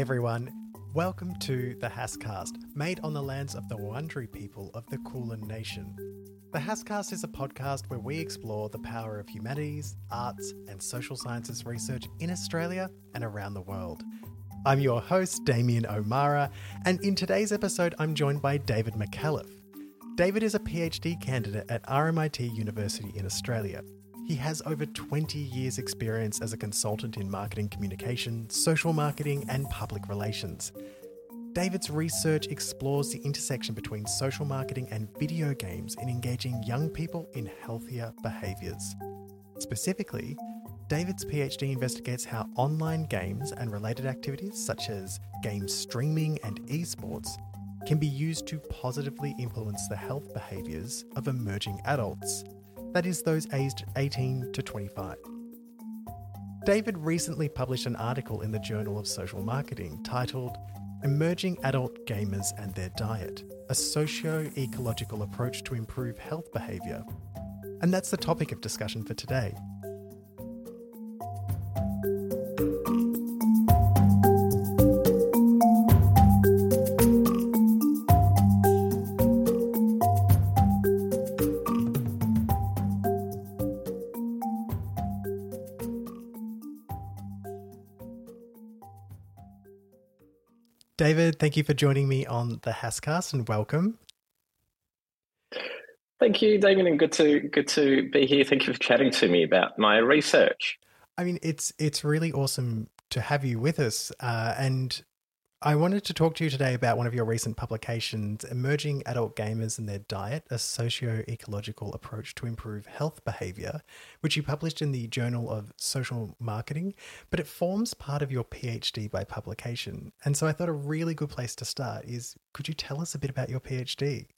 Everyone, welcome to the HASSCast, made on the lands of the Wurundjeri people of the Kulin Nation. The HASSCast is a podcast where we explore the power of humanities, arts, and social sciences research in Australia and around the world. I'm your host, Damien O'Meara, and in today's episode, I'm joined by David Micallef. David is a PhD candidate at RMIT University in Australia. He has over 20 years' experience as a consultant in marketing communication, social marketing, and public relations. David's research explores the intersection between social marketing and video games in engaging young people in healthier behaviours. Specifically, David's PhD investigates how online games and related activities, such as game streaming and esports, can be used to positively influence the health behaviours of emerging adults that is, those aged 18 to 25. David recently published an article in the Journal of Social Marketing titled Emerging Adult Gamers and Their Diet A Socio Ecological Approach to Improve Health Behaviour. And that's the topic of discussion for today. Thank you for joining me on the HASSCast and welcome. Thank you, Damien, and good to good to be here. Thank you for chatting to me about my research. I mean, it's it's really awesome to have you with us, uh, and I wanted to talk to you today about one of your recent publications, Emerging Adult Gamers and Their Diet A Socio Ecological Approach to Improve Health Behavior, which you published in the Journal of Social Marketing, but it forms part of your PhD by publication. And so I thought a really good place to start is could you tell us a bit about your PhD?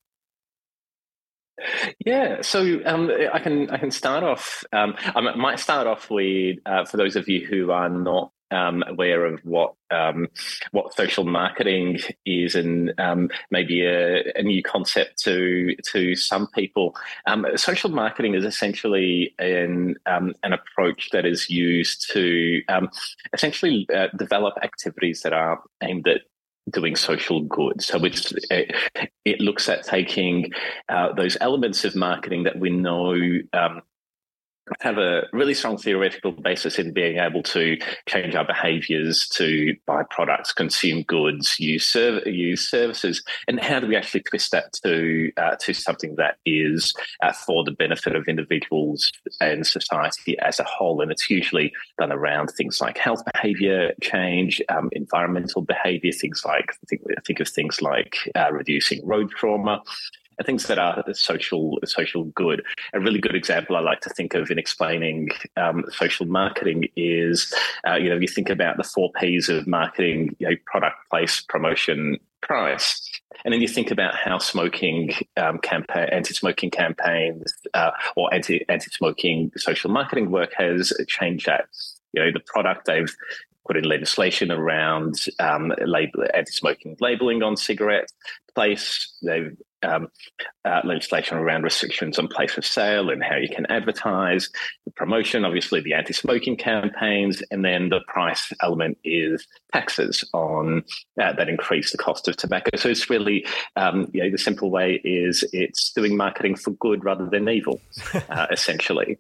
Yeah, so um, I can I can start off. Um, I might start off with uh, for those of you who are not um, aware of what um, what social marketing is, and um, maybe a, a, new concept to to some people. Um, social marketing is essentially an um, an approach that is used to um, essentially uh, develop activities that are aimed at doing social good. So it's, it, it looks at taking uh, those elements of marketing that we know um, have a really strong theoretical basis in being able to change our behaviors to buy products, consume goods, use, serv- use services, and how do we actually twist that to uh, to something that is uh, for the benefit of individuals and society as a whole? And it's usually done around things like health behavior change, um, environmental behavior, things like think, think of things like uh, reducing road trauma things that are social social good. A really good example I like to think of in explaining um, social marketing is, uh, you know, you think about the four P's of marketing: you know, product, place, promotion, price. And then you think about how smoking um, campaign, anti-smoking campaigns, uh, or anti anti-smoking social marketing work has changed that. You know, the product they've put in legislation around um, label, anti-smoking labeling on cigarettes. Place they've um, uh, legislation around restrictions on place of sale and how you can advertise, the promotion, obviously the anti-smoking campaigns, and then the price element is taxes on uh, that increase the cost of tobacco. So it's really, um, you know, the simple way is it's doing marketing for good rather than evil, uh, essentially.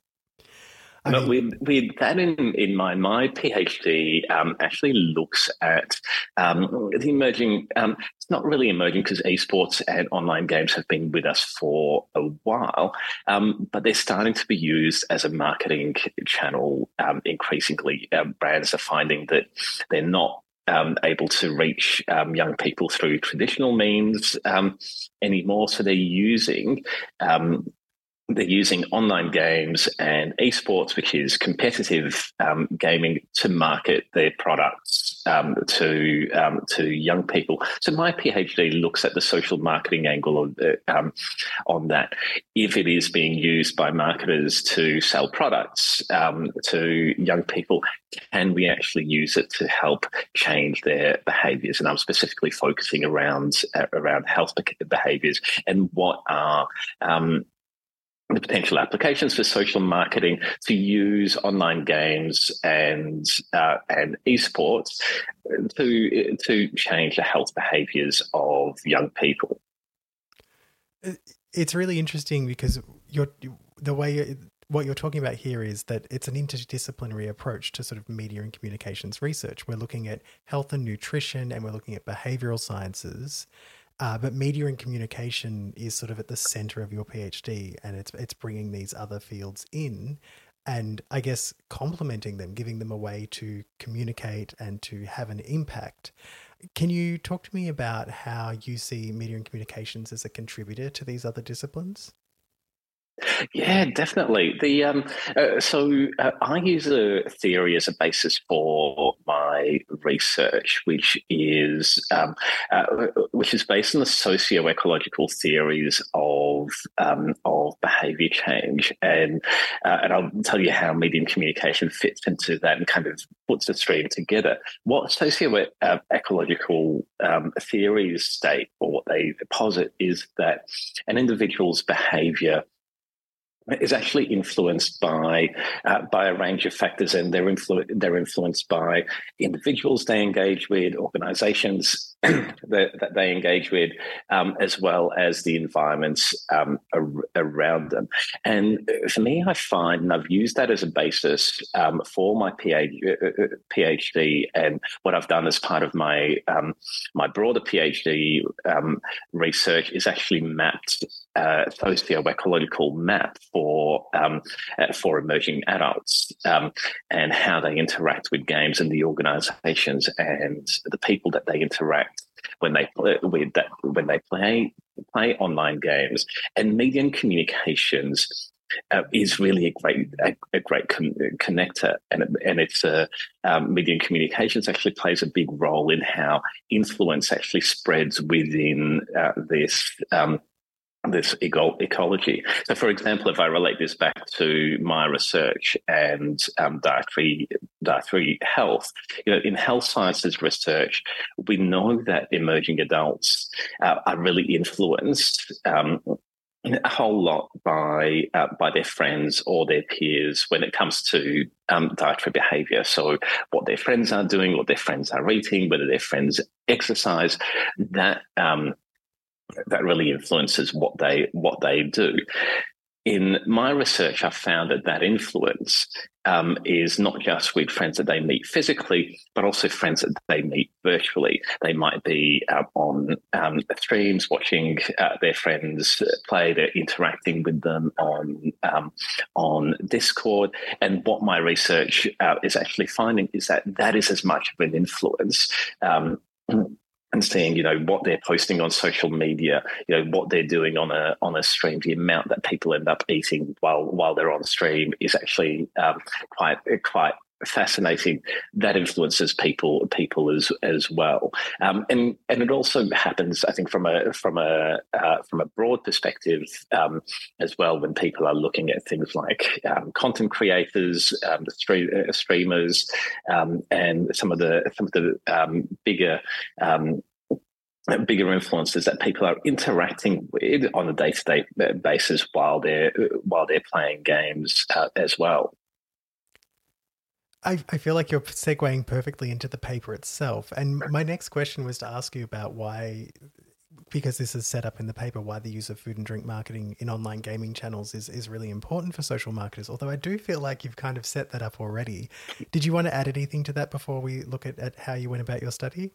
I but with, with that in, in mind, my PhD um, actually looks at um, the emerging, um, it's not really emerging because esports and online games have been with us for a while, um, but they're starting to be used as a marketing channel um, increasingly. Um, brands are finding that they're not um, able to reach um, young people through traditional means um, anymore. So they're using they're using online games and esports, which is competitive um, gaming, to market their products um, to um, to young people. So my PhD looks at the social marketing angle the, um, on that. If it is being used by marketers to sell products um, to young people, can we actually use it to help change their behaviours? And I'm specifically focusing around uh, around health behaviours and what are um, the potential applications for social marketing to use online games and uh, and esports to to change the health behaviours of young people. It's really interesting because you're the way what you're talking about here is that it's an interdisciplinary approach to sort of media and communications research. We're looking at health and nutrition, and we're looking at behavioral sciences. Uh, but media and communication is sort of at the center of your PhD, and it's it's bringing these other fields in, and I guess complementing them, giving them a way to communicate and to have an impact. Can you talk to me about how you see media and communications as a contributor to these other disciplines? Yeah, definitely. The um, uh, so uh, I use a theory as a basis for my research, which is um, uh, which is based on the socio-ecological theories of um, of behaviour change, and uh, and I'll tell you how medium communication fits into that and kind of puts the stream together. What socio-ecological um, theories state, or what they posit, is that an individual's behaviour is actually influenced by uh, by a range of factors, and they're influ- they're influenced by individuals they engage with, organisations that, that, they engage with, um, as well as the environments um, ar- around them. And for me, I find, and I've used that as a basis um, for my PhD, uh, uh, PhD, and what I've done as part of my um, my broader PhD um, research is actually mapped uh, socio-ecological map for um, uh, for emerging adults and how they interact with games and the organisations and the people that they interact when they play, when they play play online games. And medium communications uh, is really a great a, a great con- connector, and and it's a um, medium communications actually plays a big role in how influence actually spreads within uh, this um, this ecology. So, for example, if I relate this back to my research and um, dietary dietary health, you know, in health sciences research, we know that emerging adults uh, are really influenced. Um, a whole lot by uh, by their friends or their peers when it comes to um, dietary behavior. So, what their friends are doing, what their friends are eating, whether their friends exercise, that um, that really influences what they what they do. In my research, I've found that that influence um, is not just with friends that they meet physically, but also friends that they meet virtually. They might be uh, on um, streams watching uh, their friends play. They're interacting with them on um, on Discord. And what my research uh, is actually finding is that that is as much of an influence um, and seeing you know what they're posting on social media you know what they're doing on a on a stream the amount that people end up eating while while they're on stream is actually um, quite quite fascinating. That influences people people as as well. Um, and and it also happens I think from a from a uh, from a broad perspective um, as well when people are looking at things like um, content creators um, stream, uh, streamers um, and some of the some of the um, bigger bigger influences that people are interacting with on a day-to-day basis while they're while they're playing games uh, as well. I, I feel like you're segueing perfectly into the paper itself. And my next question was to ask you about why, because this is set up in the paper, why the use of food and drink marketing in online gaming channels is, is really important for social marketers. Although I do feel like you've kind of set that up already. Did you want to add anything to that before we look at, at how you went about your study?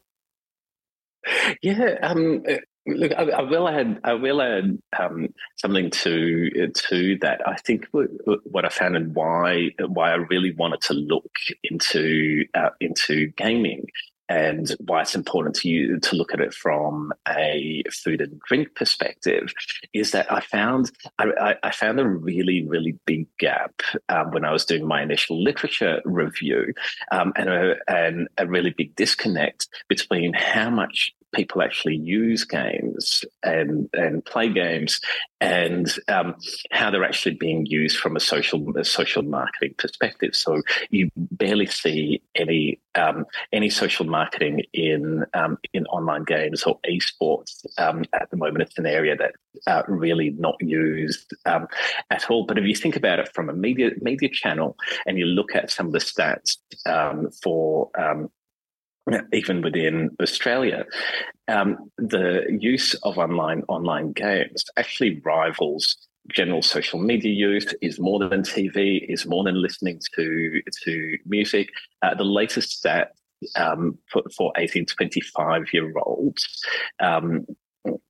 Yeah, um, uh, look, I, I, will add. I will add um, something to to that. I think what I found and why why I really wanted to look into uh, into gaming and why it's important to you to look at it from a food and drink perspective is that I found I, I found a really really big gap um, when I was doing my initial literature review um, and a, and a really big disconnect between how much people actually use games and and play games, and um, how they're actually being used from a social a social marketing perspective. So you barely see any um, any social marketing in um, in online games or esports um, at the moment. It's an area that uh, really not used um, at all. But if you think about it from a media media channel, and you look at some of the stats um, for even within Australia, um, the use of online online games actually rivals general social media use is more than TV, is more than listening to to music. Uh, the latest stat um, for, for 18 25 year olds um,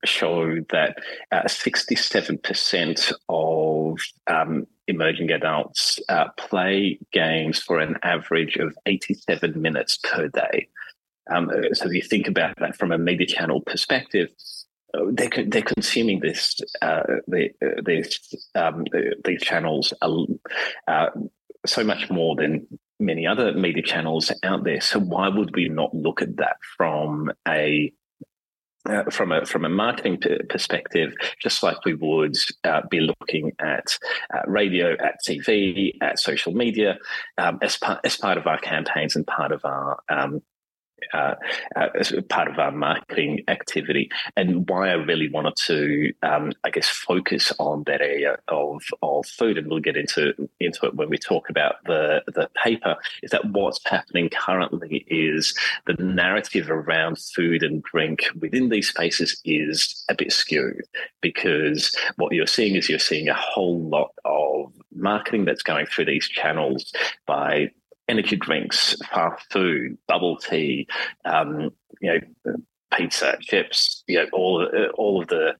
show that uh, 67% of um, emerging adults uh, play games for an average of 87 minutes per day. Um, so if you think about that from a media channel perspective, uh, they're, they're consuming this uh, uh, these um, these channels uh, so much more than many other media channels out there. So why would we not look at that from a uh, from a from a marketing p- perspective, just like we would uh, be looking at uh, radio, at TV, at social media, um, as part as part of our campaigns and part of our um, uh, uh, as part of our marketing activity, and why I really wanted to, um, I guess, focus on that area of of food, and we'll get into into it when we talk about the the paper. Is that what's happening currently? Is the narrative around food and drink within these spaces is a bit skewed because what you're seeing is you're seeing a whole lot of marketing that's going through these channels by energy drinks, fast food, bubble tea, um, you know, pizza, chips, you know, all all of the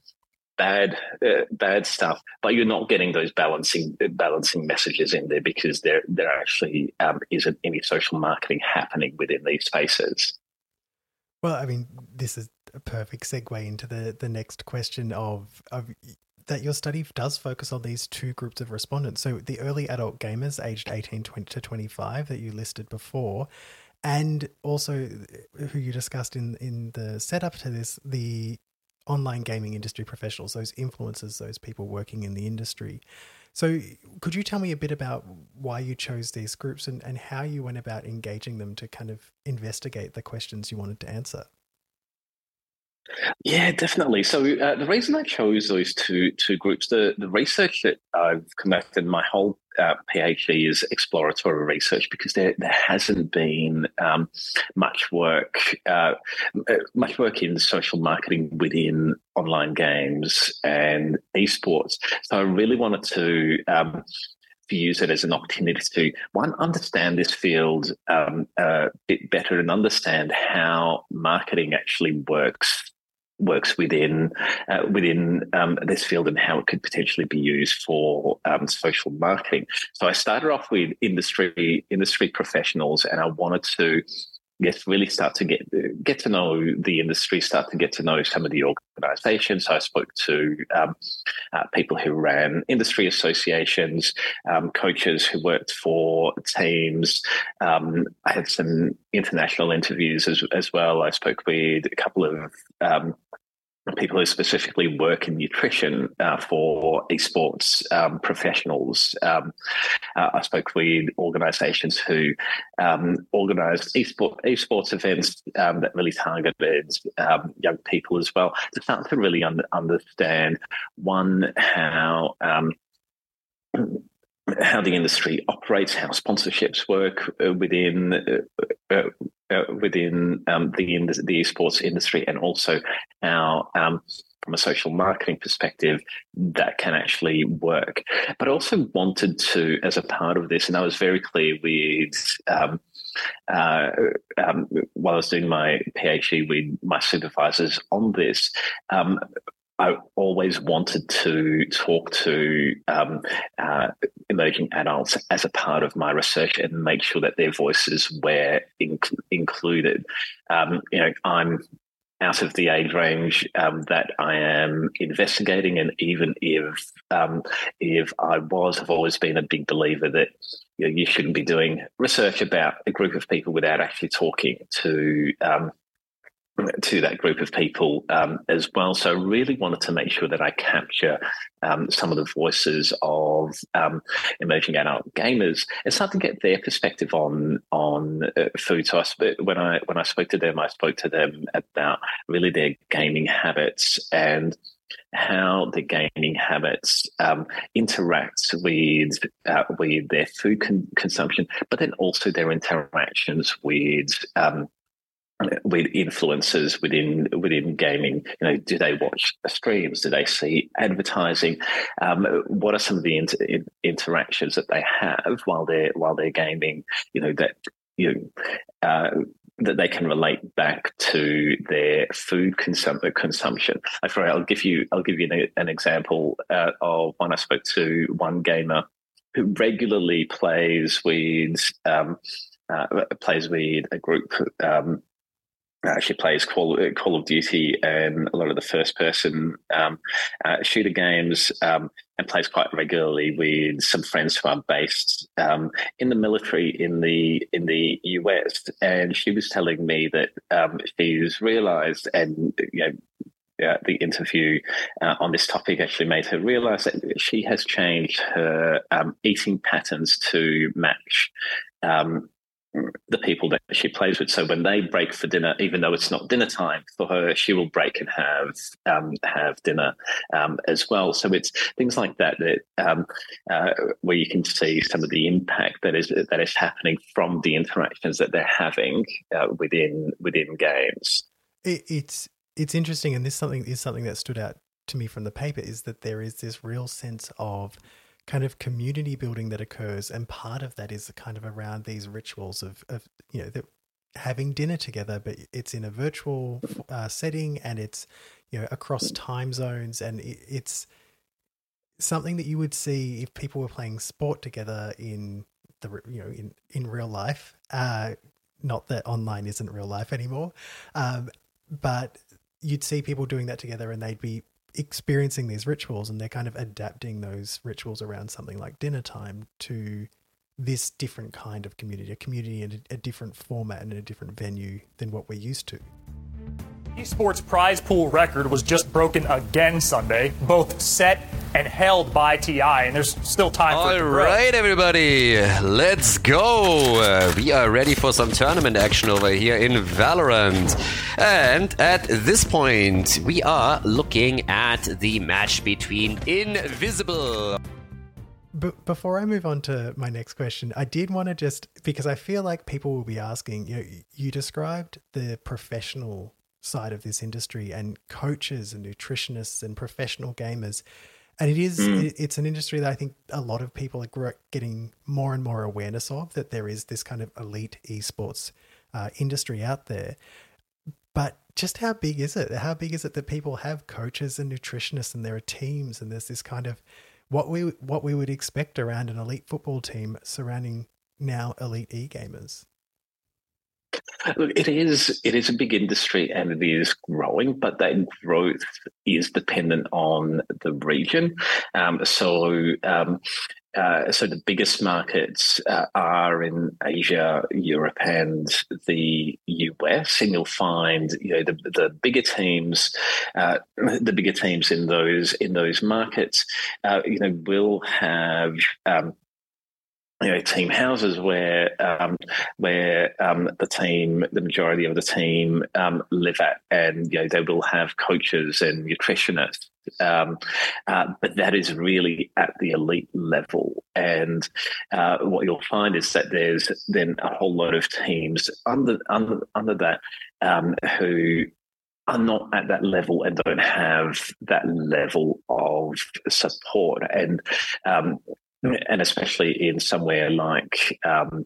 bad uh, bad stuff. But you're not getting those balancing balancing messages in there because there there actually um, isn't any social marketing happening within these spaces. Well, I mean, this is a perfect segue into the the next question of of that your study does focus on these two groups of respondents. So the early adult gamers aged 18 20 to 25 that you listed before, and also uh, who you discussed in, in the setup to this, the online gaming industry professionals, those influencers, those people working in the industry. So, could you tell me a bit about why you chose these groups and, and how you went about engaging them to kind of investigate the questions you wanted to answer? Yeah, definitely. So uh, the reason I chose those two two groups, the the research that I've conducted, my whole uh, PhD is exploratory research because there there hasn't been um, much work uh, uh much work in social marketing within online games and esports. So I really wanted to. Um, use it as an opportunity to one understand this field um, a bit better and understand how marketing actually works works within uh, within um, this field and how it could potentially be used for um, social marketing. So I started off with industry industry professionals, and I wanted to yes, really start to get get to know the industry, start to get to know some of the organisations. So I spoke to um, uh, people who ran industry associations, um, coaches who worked for teams. Um, I had some international interviews as, as well. I spoke with a couple of um, people who specifically work in nutrition uh, for esports um, professionals. Um, uh, I spoke with organisations who um, organise esport, esports events um, that really targeted um, young people as well to start to really un- understand one how um, how the industry operates, how sponsorships work uh, within uh, uh, uh, within um, the the esports industry, and also how um, from a social marketing perspective that can actually work. But I also wanted to, as a part of this, and I was very clear with. Um, uh, um, while I was doing my PhD with my supervisors on this, um, I always wanted to talk to um, uh, emerging adults as a part of my research and make sure that their voices were inc- included. Um, you know, I'm out of the age range um, that I am investigating, and even if um, if I was, I've always been a big believer that you, know, you shouldn't be doing research about a group of people without actually talking to um, to that group of people um, as well. So I really wanted to make sure that I capture um, some of the voices of um, emerging adult gamers and start to get their perspective on on uh, food. So I, when I when I spoke to them, I spoke to them about really their gaming habits and how the gaming habits um, interact with uh, with their food con- consumption, but then also their interactions with um, with influencers within within gaming. You know, do they watch streams? Do they see advertising? Um, what are some of the inter- interactions that they have while they're while they're gaming? You know that you know, uh, that they can relate back to their food consum- consumption. For I'll give you I'll give you an, an example uh, of when I spoke to one gamer who regularly plays with um, uh, plays with a group um, actually plays Call, Call of Duty and a lot of the first person um, uh, shooter games um, and plays quite regularly with some friends who are based um, in the military in the in the US. And she was telling me that um, she's realized and you know uh, the interview uh, on this topic actually made her realize that she has changed her um, eating patterns to match um, the people that she plays with. So when they break for dinner, even though it's not dinner time for her, she will break and have um, have dinner um, as well. So it's things like that that um, uh, where you can see some of the impact that is that is happening from the interactions that they're having uh, within within games. It, it's it's interesting, and this something is something that stood out to me from the paper is that there is this real sense of kind of community building that occurs and part of that is kind of around these rituals of, of you know having dinner together but it's in a virtual uh, setting and it's you know across time zones and it, it's something that you would see if people were playing sport together in the you know in in real life. Uh not that online isn't real life anymore um but you'd see people doing that together and they'd be experiencing these rituals and they're kind of adapting those rituals around something like dinner time to this different kind of community, a community in a, a different format and in a different venue than what we're used to. Esports prize pool record was just broken again Sunday, both set and held by TI, and there's still time All for it All right, everybody, let's go. Uh, we are ready for some tournament action over here in Valorant. And at this point, we are looking at the match between Invisible. But before I move on to my next question, I did want to just because I feel like people will be asking, you know, you described the professional side of this industry and coaches and nutritionists and professional gamers. And it is, mm. it's an industry that I think a lot of people are getting more and more awareness of that there is this kind of elite esports uh, industry out there. But just how big is it? How big is it that people have coaches and nutritionists and there are teams and there's this kind of what we what we would expect around an elite football team surrounding now elite e gamers? Look, it is it is a big industry and it is growing, but that growth is dependent on the region. Um, so. Um, uh, so the biggest markets uh, are in Asia, Europe, and the US, and you'll find you know the, the bigger teams, uh, the bigger teams in those in those markets, uh, you know, will have um, you know, team houses where um, where um, the team, the majority of the team, um, live at, and you know they will have coaches and nutritionists. Um, uh, but that is really at the elite level, and uh, what you'll find is that there's then a whole lot of teams under under under that um, who are not at that level and don't have that level of support. And um, and especially in somewhere like um,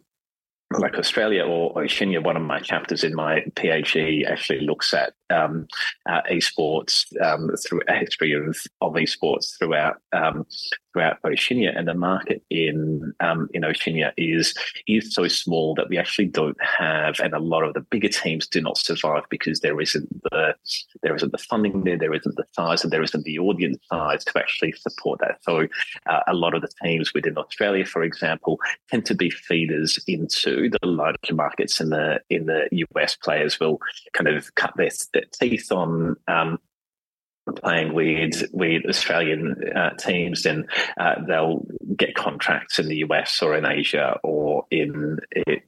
like Australia or Oceania, one of my chapters in my PhD actually looks at um, uh, esports um, through a history of, of esports throughout um, throughout Oceania, and the market in um, in Oceania is is so small that we actually don't have, and a lot of the bigger teams do not survive because there isn't the there isn't the funding there, there isn't the size, and there isn't the audience size to actually support that. So, uh, a lot of the teams within Australia, for example, tend to be feeders into the larger markets in the in the US. Players will kind of cut their, their teeth on um, playing with with Australian uh, teams, then uh, they'll get contracts in the US or in Asia or in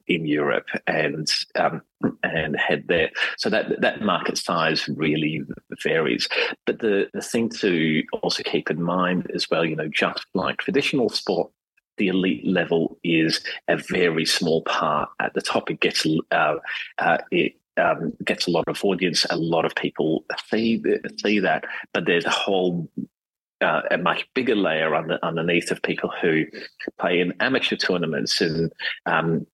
in Europe and um, and head there. So that that market size really varies. But the the thing to also keep in mind as well, you know, just like traditional sport, the elite level is a very small part. At the top, it gets uh, uh, it um, gets a lot of audience. A lot of people see see that, but there's a whole uh, a much bigger layer under, underneath of people who play in amateur tournaments and um,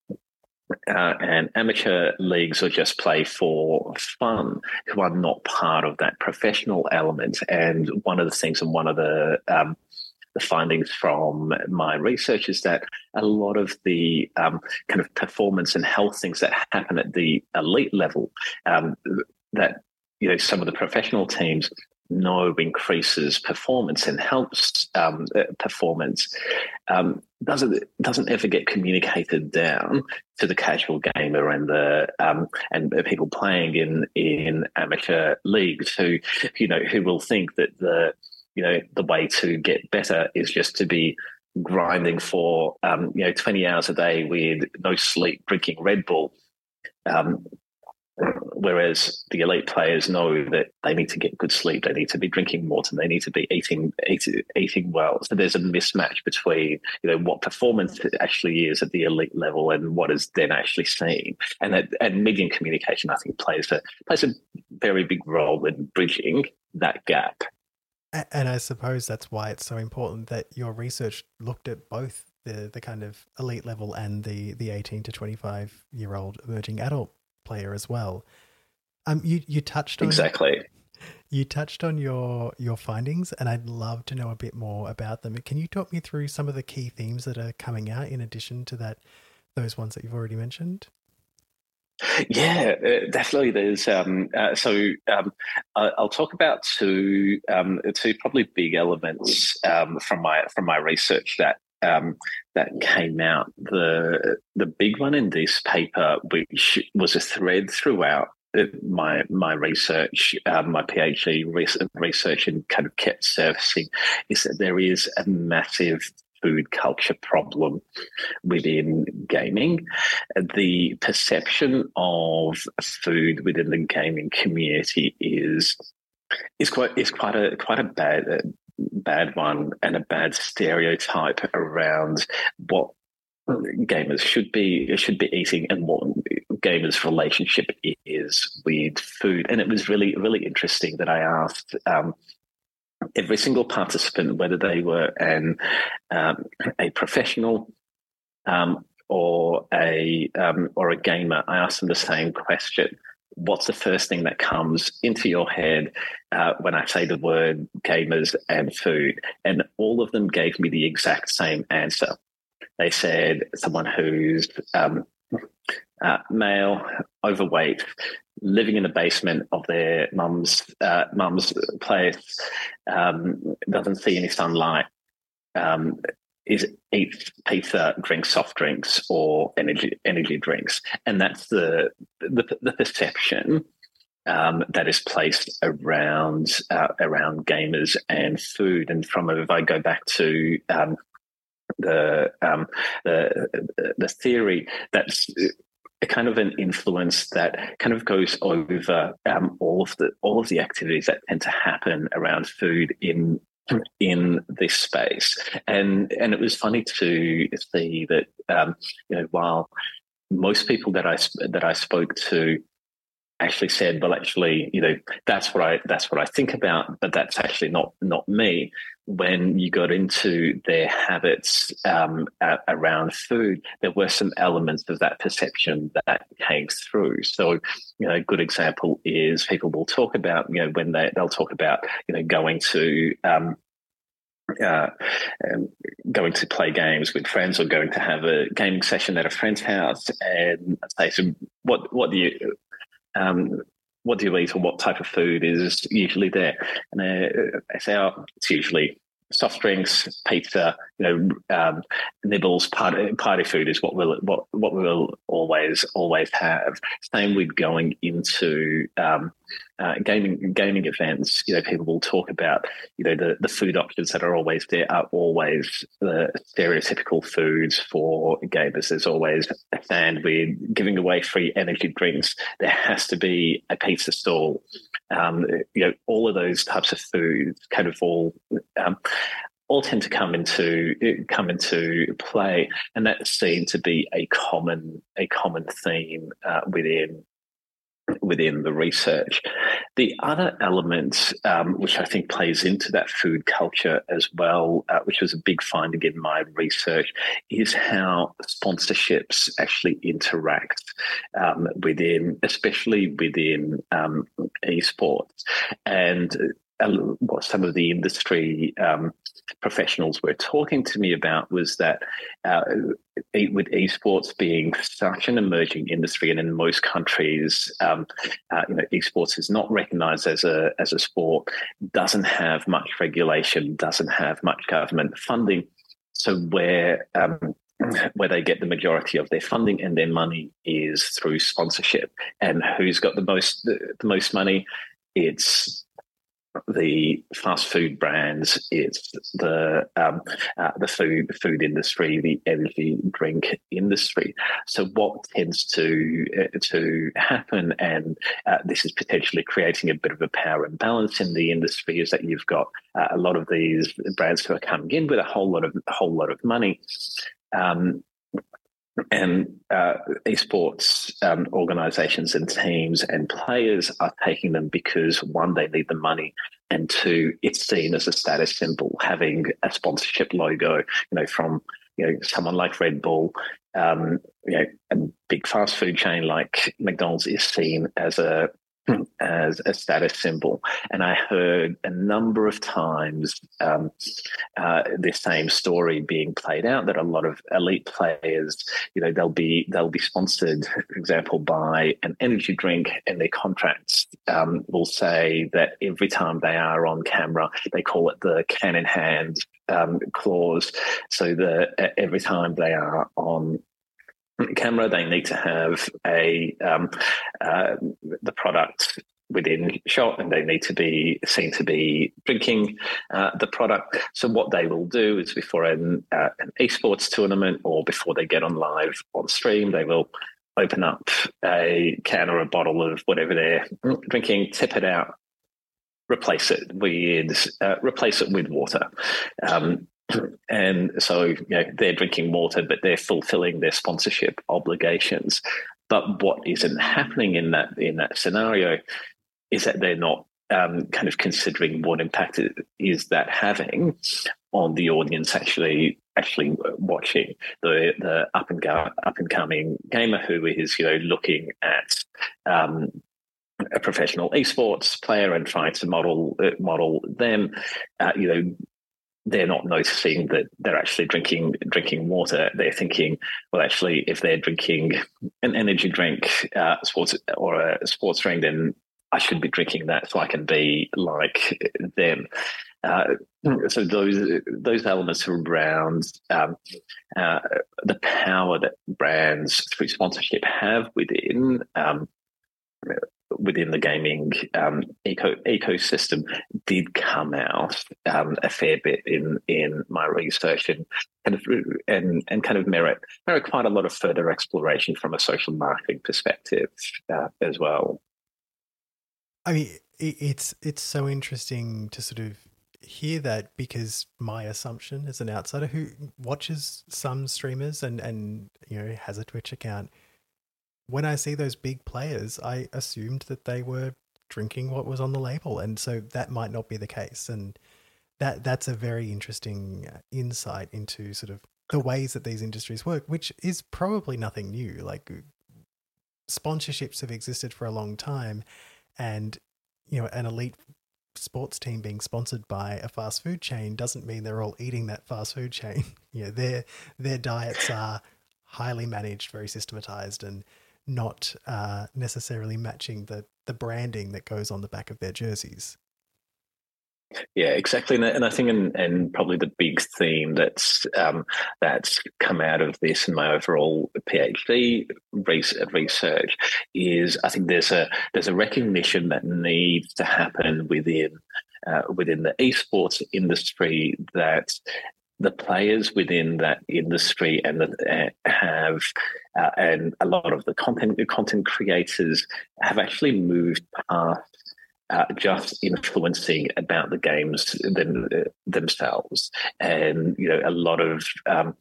uh, and amateur leagues or just play for fun who are not part of that professional element. And one of the things and one of the um, the findings from my research is that a lot of the um, kind of performance and health things that happen at the elite level um, that you know some of the professional teams know increases performance and helps um, uh, performance um, doesn't doesn't ever get communicated down to the casual gamer and the um, and people playing in in amateur leagues who you know who will think that the you know the way to get better is just to be grinding for um, you know 20 hours a day with no sleep drinking red bull. Um, whereas the elite players know that they need to get good sleep they need to be drinking water they need to be eating eating, eating well. So there's a mismatch between you know what performance actually is at the elite level and what is then actually seen. And that and medium communication i think plays a plays a very big role in bridging that gap and I suppose that's why it's so important that your research looked at both the, the kind of elite level and the, the 18 to 25 year old emerging adult player as well. Um, you, you touched on exactly. You touched on your your findings, and I'd love to know a bit more about them. Can you talk me through some of the key themes that are coming out in addition to that, those ones that you've already mentioned? Yeah, uh, definitely. There's um, uh, so um, I'll talk about two um, two probably big elements um, from my from my research that um, that came out. The the big one in this paper, which was a thread throughout uh, my my research, um, my PhD research, and kind of kept surfacing, is that there is a massive food culture problem within gaming. The perception of food within the gaming community is is quite is quite a quite a bad a bad one and a bad stereotype around what gamers should be should be eating and what gamers' relationship is with food. And it was really really interesting that I asked um, every single participant, whether they were an um, a professional um, or a um, or a gamer, I asked them the same question: What's the first thing that comes into your head uh, when I say the word gamers and food? And all of them gave me the exact same answer. They said someone who's um, uh, male, overweight, living in the basement of their mum's uh, mum's place, um, doesn't see any sunlight, um, is eats pizza, drinks soft drinks or energy energy drinks, and that's the the, the perception. Um, that is placed around uh, around gamers and food, and from if I go back to um, the, um, the the theory that's kind of an influence that kind of goes over um, all of the all of the activities that tend to happen around food in in this space. And and it was funny to see that um, you know while most people that I that I spoke to actually said, "Well, actually, you know, that's what I that's what I think about, but that's actually not not me." When you got into their habits um, around food, there were some elements of that perception that came through. So, you know, a good example is people will talk about, you know, when they they'll talk about, you know, going to um, uh, um, going to play games with friends or going to have a gaming session at a friend's house and say, so what, what do you, um, what do you eat or what type of food is usually there? And uh, I say, oh, it's usually soft drinks, pizza, you know, um, nibbles, party, party food is what we'll what what we'll always always have. Same with going into um, uh, gaming gaming events. You know, people will talk about you know the the food options that are always there are always the stereotypical foods for gamers. There's always a stand with giving away free energy drinks. There has to be a pizza stall. Um, you know, all of those types of foods kind of all um, all tend to come into come into play, and that seemed to be a common a common theme uh, within within the research. The other element, um, which I think plays into that food culture as well, uh, which was a big finding in my research, is how sponsorships actually interact um, within, especially within um, esports. And what some of the industry um, professionals were talking to me about was that uh, with esports being such an emerging industry, and in most countries, um, uh, you know, esports is not recognised as a as a sport, doesn't have much regulation, doesn't have much government funding. So where um, where they get the majority of their funding and their money is through sponsorship. And who's got the most the, the most money? It's the fast food brands, it's the um, uh, the food food industry, the energy drink industry. So what tends to uh, to happen, and uh, this is potentially creating a bit of a power imbalance in the industry, is that you've got uh, a lot of these brands who are coming in with a whole lot of whole lot of money. Um, and uh, esports um, organizations and teams and players are taking them because one, they need the money, and two, it's seen as a status symbol. Having a sponsorship logo, you know, from you know someone like Red Bull, um, you know, a big fast food chain like McDonald's is seen as a as a status symbol. And I heard a number of times um, uh, this same story being played out that a lot of elite players, you know, they'll be they'll be sponsored, for example, by an energy drink, and their contracts um, will say that every time they are on camera, they call it the can in hand um, clause. So that every time they are on camera. They need to have a um, uh, the product within shot and they need to be seen to be drinking uh, the product. So what they will do is before an, uh, an esports tournament or before they get on live on stream, they will open up a can or a bottle of whatever they're drinking, tip it out, replace it with uh, replace it with water. Um, and so you know, they're drinking water, but they're fulfilling their sponsorship obligations. But what isn't happening in that in that scenario is that they're not um, kind of considering what impact is that having on the audience actually actually watching the the up and go, up and coming gamer who is you know looking at um, a professional esports player and trying to model uh, model them. Uh, you know, they're not noticing that they're actually drinking drinking water. They're thinking, well, actually, if they're drinking an energy drink, uh, sports or a sports drink, then I should be drinking that so I can be like them. Uh, so those those elements around um, uh, the power that brands through sponsorship have within um, within the gaming um, eco ecosystem did come out um, a fair bit in in my research and kind of and and kind of merit merit quite a lot of further exploration from a social marketing perspective uh, as well. I mean, it's it's so interesting to sort of hear that because my assumption as an outsider who watches some streamers and and you know has a Twitch account when I see those big players, I assumed that they were drinking what was on the label, and so that might not be the case. And that that's a very interesting uh, insight into sort of the ways that these industries work, which is probably nothing new. Like uh, sponsorships have existed for a long time, and you know, an elite sports team being sponsored by a fast food chain doesn't mean they're all eating that fast food chain. you know, their their diets are highly managed, very systematized, and not uh, necessarily matching the the branding that goes on the back of their jerseys. Yeah, exactly, and, and I think, and, and, probably the big theme that's um, that's come out of this in my overall PhD research is I think there's a there's a recognition that needs to happen within uh, within the esports industry that the players within that industry and the, uh, have uh, and a lot of the content the content creators have actually moved past uh, just influencing about the games them, uh, themselves. And you know, a lot of um,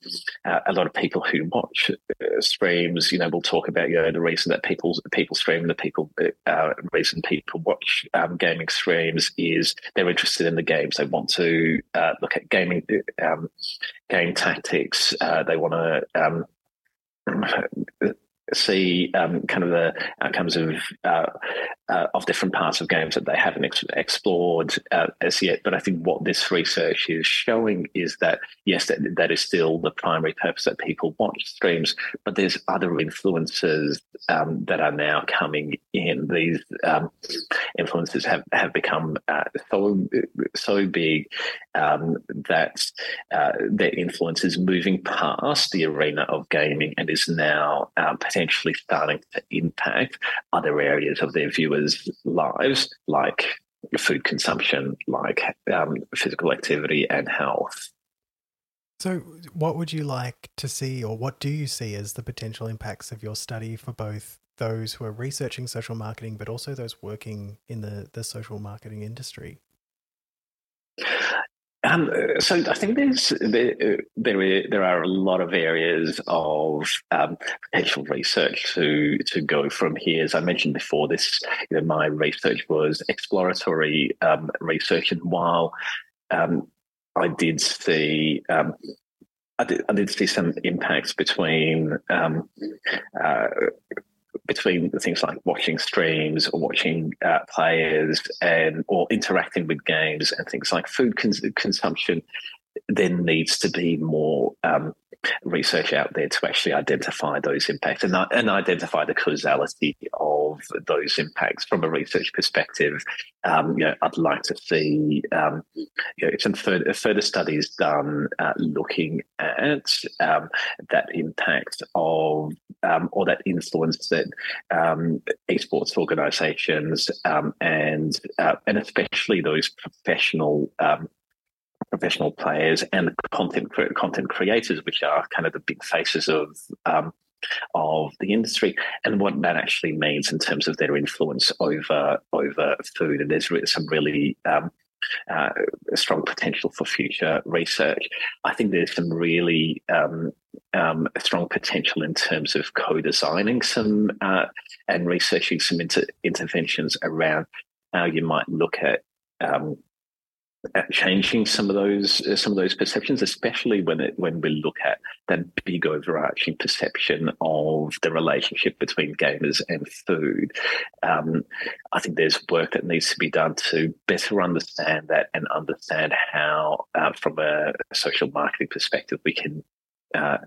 uh, a lot of people who watch uh, streams, you know, will talk about you know the reason that people people stream, the people uh, reason people watch um, gaming streams is they're interested in the games. They want to uh, look at gaming um, game tactics. they want to um, see um, kind of the outcomes of uh, uh, of different parts of games that they haven't ex- explored uh, as yet. But I think what this research is showing is that yes, that, that is still the primary purpose that people watch streams, but there's other influences um, that are now coming in. These um, influences have have become uh, so so big um, that uh, their influence is moving past the arena of gaming and is now uh, potentially starting to impact other areas of their viewers' lives, like food consumption, like um, physical activity and health. So, what would you like to see, or what do you see as the potential impacts of your study for both those who are researching social marketing, but also those working in the, the social marketing industry? Um, so I think there's there, there there are a lot of areas of um, potential research to to go from here. As I mentioned before, this you know, my research was exploratory um, research, and while um, I did see um, I did, I did see some impacts between um, uh, between things like watching streams or watching uh, players and or interacting with games and things like food cons- consumption there needs to be more um, research out there to actually identify those impacts and, and identify the causality of those impacts from a research perspective. Um, you know, I'd like to see um, you know, some further, further studies done uh, looking at um, that impact of um, or that influence that um, esports organisations um, and uh, and especially those professional professional players and content content creators, which are kind of the big faces of um, of the industry, and what that actually means in terms of their influence over over food. And there's some really um, uh, strong potential for future research. I think there's some really um, um, strong potential in terms of co-designing some uh, and researching some inter- interventions around how you might look at um, changing some of those uh, some of those perceptions, especially when it when we look at that big overarching perception of the relationship between gamers and food. Um, I think there's work that needs to be done to better understand that and understand how, uh, from a social marketing perspective, we can uh,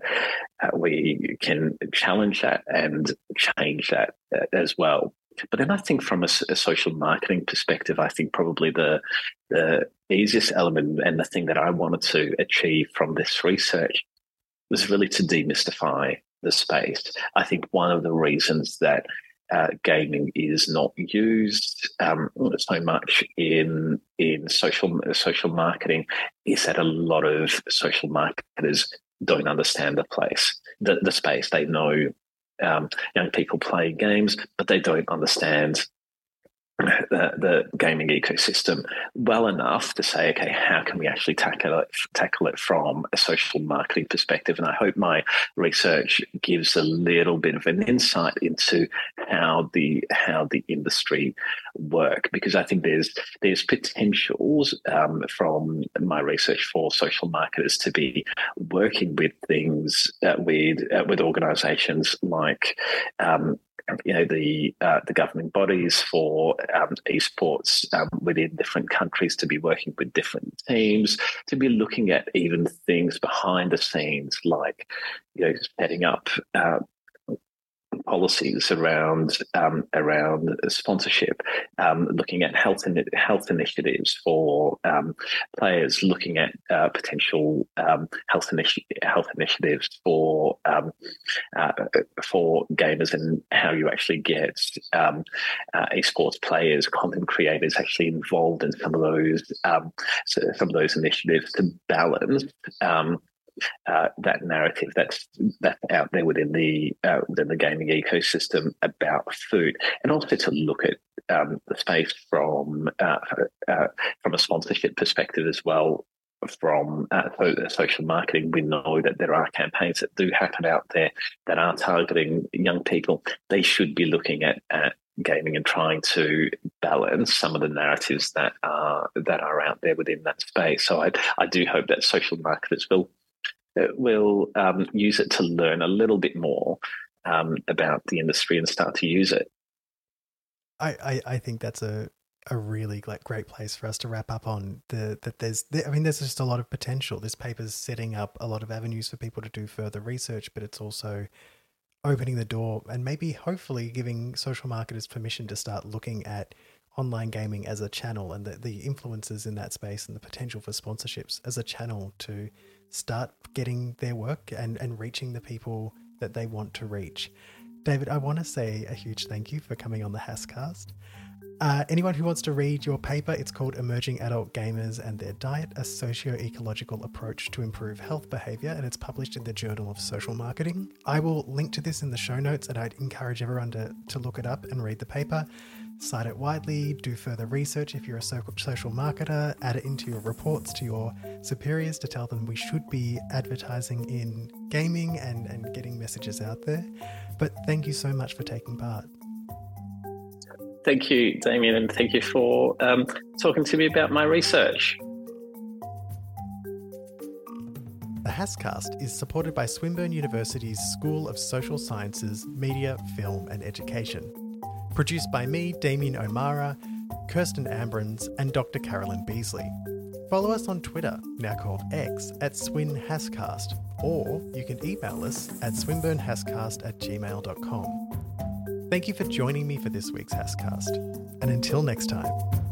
uh we can challenge that and change that uh, as well. But then I think from a, a, social marketing perspective, I think probably the the easiest element and the thing that I wanted to achieve from this research was really to demystify the space. I think one of the reasons that uh, gaming is not used um, so much in in social social marketing is that a lot of social marketers don't understand the place, the, the space. They know um, young people play games, but they don't understand the, the gaming ecosystem well enough to say, okay, how can we actually tackle it, tackle it from a social marketing perspective? And I hope my research gives a little bit of an insight into how the how the industry work, because I think there's there's potentials um, from my research for social marketers to be working with things uh, with uh, with organisations like um, you know the uh, the governing bodies for um, esports um, within different countries to be working with different teams to be looking at even things behind the scenes like you know setting up uh, policies around um, around sponsorship, um, looking at health in, health initiatives for um, players, looking at uh, potential um, health initi- health initiatives for um, uh, for gamers and how you actually get uh, esports players, content creators actually involved in some of those so some of those initiatives to balance uh, that narrative that's that's out there within the uh, within the gaming ecosystem about food, and also to look at um, the space from uh, uh from a sponsorship perspective as well. From uh, social marketing, we know that there are campaigns that do happen out there that are targeting young people. They should be looking at, at gaming and trying to balance some of the narratives that are that are out there within that space. So I I do hope that social marketers will will um, use it to learn a little bit more um, about the industry and start to use it. I, I, I think that's a a really like great place for us to wrap up on the that there's I mean there's just a lot of potential. This paper's setting up a lot of avenues for people to do further research, but it's also opening the door and maybe hopefully giving social marketers permission to start looking at online gaming as a channel and the, the influences in that space and the potential for sponsorships as a channel to start getting their work and, and reaching the people that they want to reach. David, I want to say a huge thank you for coming on the HASSCast. Uh, anyone who wants to read your paper, it's called Emerging Adult Gamers and Their Diet A Socio Ecological Approach to Improve Health Behavior, and it's published in the Journal of Social Marketing. I will link to this in the show notes, and I'd encourage everyone to, to look it up and read the paper cite it widely, do further research if you're a social marketer, add it into your reports to your superiors to tell them we should be advertising in gaming and, and getting messages out there. But thank you so much for taking part. Thank you, Damien, and thank you for um, talking to me about my research. The HASSCast is supported by Swinburne University's School of Social Sciences, Media, Film and Education. Produced by me, Damien O'Meara, Kirsten Ambrens, and Dr. Carolyn Beasley. Follow us on Twitter, now called X, at SwinHASSCast, or you can email us at swinburnehasscast at gmail.com. Thank you for joining me for this week's HASSCast, and until next time.